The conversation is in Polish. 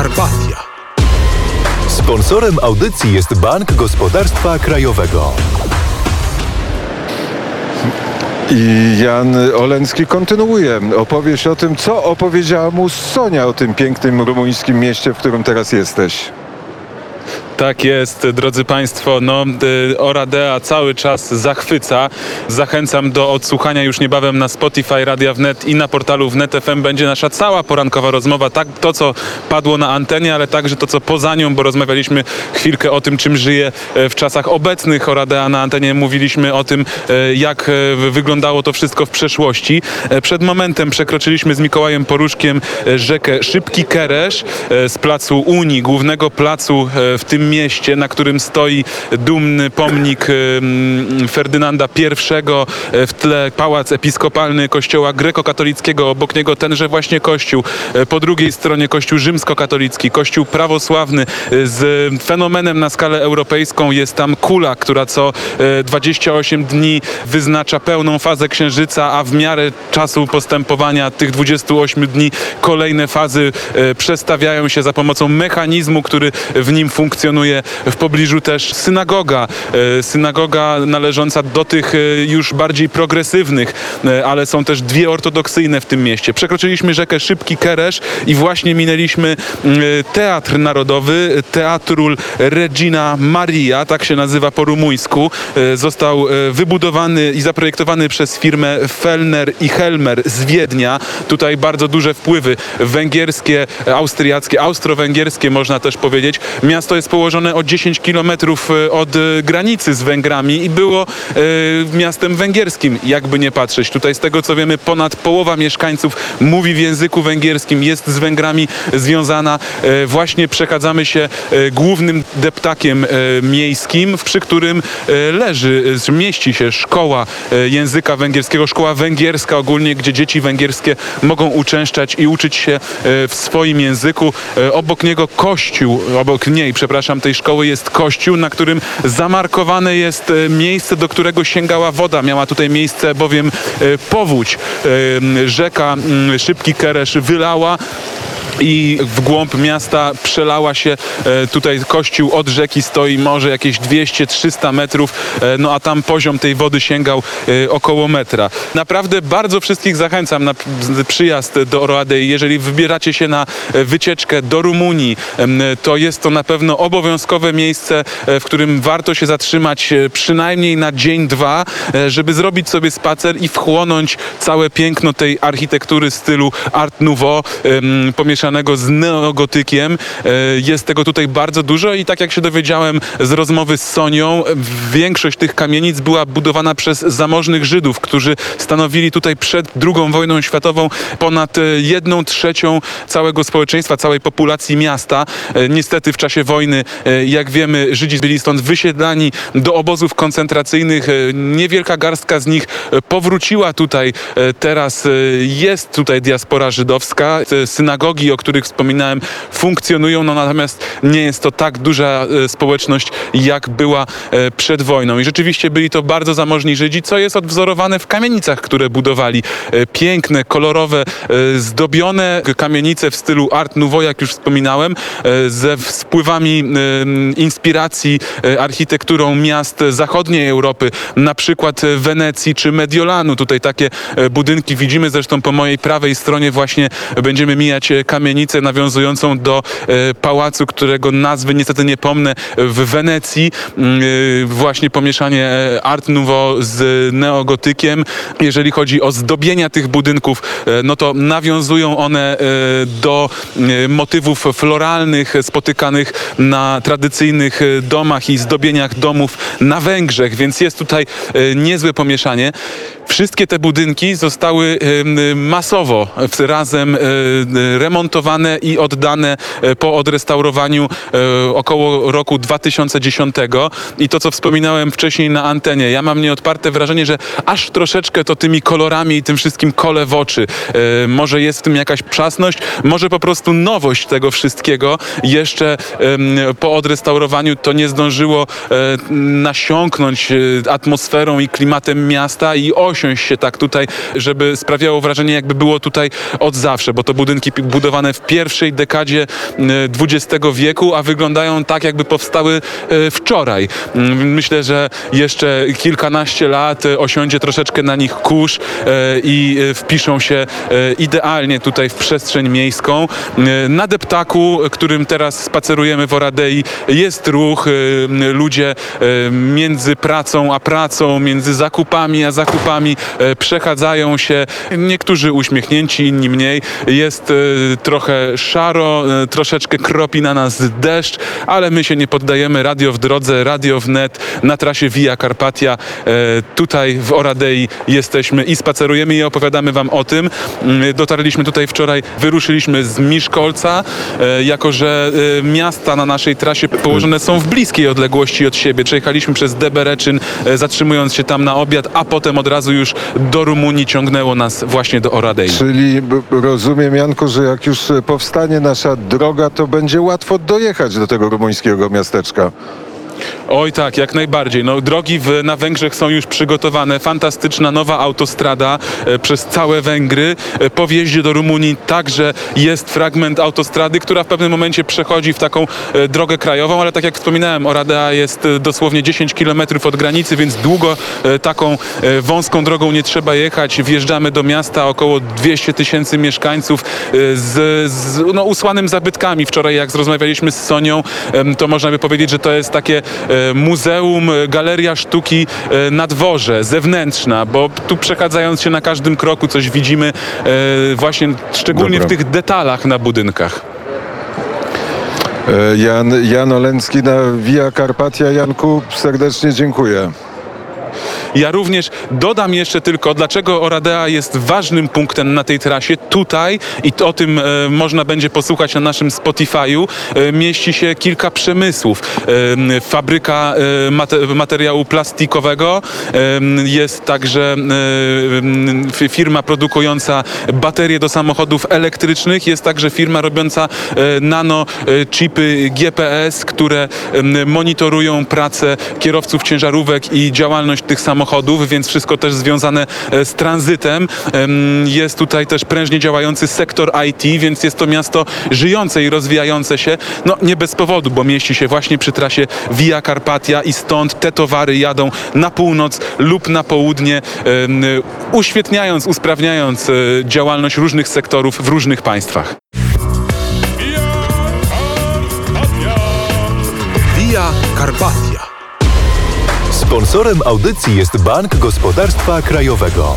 Podkarpatia. Sponsorem audycji jest Bank Gospodarstwa Krajowego. I Jan Oleński kontynuuje opowieść o tym, co opowiedziała mu Sonia o tym pięknym rumuńskim mieście, w którym teraz jesteś. Tak jest, drodzy Państwo. No, y, Oradea cały czas zachwyca. Zachęcam do odsłuchania już niebawem na Spotify, Radia Wnet i na portalu Wnet FM będzie nasza cała porankowa rozmowa. Tak to, co padło na antenie, ale także to, co poza nią, bo rozmawialiśmy chwilkę o tym, czym żyje e, w czasach obecnych Oradea na antenie. Mówiliśmy o tym, e, jak e, wyglądało to wszystko w przeszłości. Przed momentem przekroczyliśmy z Mikołajem Poruszkiem rzekę Szybki Keresz z placu Unii, głównego placu w tym mieście, na którym stoi dumny pomnik Ferdynanda I, e, w tle pałac episkopalny kościoła grekokatolickiego, obok niego tenże właśnie kościół, e, po drugiej stronie kościół rzymskokatolicki, kościół prawosławny. E, z fenomenem na skalę europejską jest tam kula, która co 28 dni wyznacza pełną fazę księżyca, a w miarę czasu postępowania tych 28 dni kolejne fazy przestawiają się za pomocą mechanizmu, który w nim funkcjonuje w pobliżu też synagoga. E, synagoga należąca do tych e, już bardziej progresywnych, e, ale są też dwie ortodoksyjne w tym mieście. Przekroczyliśmy rzekę Szybki Keresz i właśnie minęliśmy Teatr Narodowy, Teatrul Regina Maria, tak się nazywa po rumuńsku. Został wybudowany i zaprojektowany przez firmę Fellner i Helmer z Wiednia. Tutaj bardzo duże wpływy węgierskie, austriackie, austro-węgierskie można też powiedzieć. Miasto jest położone położone o 10 kilometrów e, od e, granicy z Węgrami i było e, miastem węgierskim, jakby nie patrzeć. Tutaj z tego co wiemy ponad połowa mieszkańców mówi w języku węgierskim, jest z Węgrami związana. Właśnie przechadzamy się głównym deptakiem miejskim, przy którym leży, mieści się szkoła języka węgierskiego, szkoła węgierska ogólnie, gdzie dzieci węgierskie mogą uczęszczać i uczyć się w swoim języku. Obok niego kościół, obok niej, przepraszam, tej szkoły jest kościół, na którym zamarkowane jest e, miejsce, do którego sięgała woda. Miała tutaj miejsce bowiem e, powódź. E, rzeka Szybki Keresz wylała i w głąb miasta przelała się e, tutaj kościół od rzeki stoi może jakieś 200-300 metrów, e, no a tam poziom tej wody sięgał e, około metra. Naprawdę bardzo wszystkich zachęcam na przyjazd do Oroadei. Jeżeli wybieracie się na wycieczkę do Rumunii, to jest to na pewno obowiązkowe miejsce, w którym warto się zatrzymać przynajmniej na dzień, dwa, żeby zrobić sobie spacer i wchłonąć całe piękno tej architektury stylu Art Nouveau, pomieszanego z neogotykiem. E, jest tego tutaj bardzo dużo i tak jak się dowiedziałem z rozmowy z Sonią, większość tych kamienic była budowana przez zamożnych Żydów, którzy stanowili tutaj przed II wojną światową ponad e, jedną trzecią całego społeczeństwa, całej populacji miasta. E, niestety w czasie wojny, jak wiemy, Żydzi byli stąd wysiedlani do obozów koncentracyjnych. Niewielka garstka z nich powróciła tutaj. Teraz jest tutaj diaspora żydowska. Synagogi, o których wspominałem, funkcjonują, no natomiast nie jest to tak duża e, społeczność, jak była e, przed wojną. I rzeczywiście byli to bardzo zamożni Żydzi, co jest odwzorowane w kamienicach, które budowali. E, piękne, kolorowe, zdobione kamienice w stylu Art Nouveau, jak już wspominałem, ze wpływami inspiracji architekturą miast zachodniej Europy, na przykład Wenecji czy Mediolanu. Tutaj takie budynki widzimy, zresztą po mojej prawej stronie właśnie będziemy mijać kamienicę kamienicę nawiązującą do e, pałacu, którego nazwy niestety nie pomnę, w Wenecji. Mm, e, właśnie pomieszanie e, Art Nouveau z neogotykiem. Jeżeli chodzi o zdobienia tych budynków, no to nawiązują one do motywów floralnych spotykanych na tradycyjnych domach i zdobieniach domów na Węgrzech, więc jest tutaj niezłe pomieszanie. Wszystkie te budynki zostały masowo razem remontowane i oddane e, po odrestaurowaniu e, około roku 2010. I to, co wspominałem wcześniej na antenie, ja mam nieodparte wrażenie, że aż troszeczkę to tymi kolorami i tym wszystkim kole w oczy. E, może jest w tym jakaś przasność, może po prostu nowość tego wszystkiego. Jeszcze po odrestaurowaniu to nie zdążyło nasiąknąć atmosferą i klimatem miasta i oś osiąść się tak tutaj, żeby sprawiało wrażenie, jakby było tutaj od zawsze, bo to budynki budowane w pierwszej dekadzie XX wieku, a wyglądają tak, jakby powstały e, wczoraj. Mm, Myślę, że jeszcze kilkanaście lat e, osiądzie troszeczkę na nich kurz i wpiszą się idealnie tutaj w przestrzeń miejską. Na deptaku, którym teraz spacerujemy w Oradei, jest ruch. Ludzie między pracą a pracą, między zakupami a zakupami e, przechadzają się. Niektórzy uśmiechnięci, inni mniej. Jest e, trochę szaro, e, troszeczkę kropi na nas deszcz, ale my się nie poddajemy. Radio w drodze, radio wnet na trasie Via Carpatia. Tutaj w Oradei jesteśmy i spacerujemy i opowiadamy wam o tym. Mm, Dotarliśmy tutaj wczoraj, wyruszyliśmy z Miszkolca, jako że miasta na naszej trasie położone są w bliskiej odległości od siebie. Przejechaliśmy przez Debereczyn, zatrzymując się tam na obiad, a potem od razu już do Rumunii ciągnęło nas właśnie do Oradei. Czyli rozumiem, Janku, że jak już powstanie nasza droga, to będzie łatwo dojechać do tego rumuńskiego miasteczka. Oj tak, jak najbardziej. No, drogi w, na Węgrzech są już przygotowane. Fantastyczna nowa autostrada e, przez całe Węgry. E, po wjeździe do Rumunii także jest fragment autostrady, która w pewnym momencie przechodzi w taką e, drogę krajową, ale tak jak wspominałem, Oradea jest e, dosłownie 10 km od granicy, więc długo e, taką e, wąską drogą nie trzeba jechać. Wjeżdżamy do miasta, około 200 tysięcy mieszkańców z, z no, usłanym zabytkami. Wczoraj jak rozmawialiśmy z Sonią, to można by powiedzieć, że to jest takie muzeum, e, galeria sztuki e, na dworze, zewnętrzna, bo tu przechadzając się na każdym kroku coś widzimy e, właśnie szczególnie Dobra. w tych detalach na budynkach. E, Jan, Jan Oleński na Via Carpatia. Janku, serdecznie dziękuję. Ja również dodam jeszcze tylko, dlaczego Oradea jest ważnym punktem na tej trasie. Tutaj, i o tym e, można będzie posłuchać na naszym Spotify'u, e, mieści się kilka przemysłów. E, fabryka e, mate, materiału plastikowego, e, jest także e, firma produkująca baterie do samochodów elektrycznych, jest także firma robiąca nano chipy GPS, które monitorują pracę kierowców ciężarówek i działalność tych samochodów, więc wszystko też związane e, z tranzytem. Em, Jest tutaj też prężnie działający sektor IT, więc jest to miasto żyjące i rozwijające się. No nie bez powodu, bo mieści się właśnie przy trasie Via Carpatia i stąd te towary jadą na północ lub na południe, uświetniając, usprawniając e, działalność różnych sektorów w różnych państwach. Via Carpatia. Sponsorem audycji jest Bank Gospodarstwa Krajowego.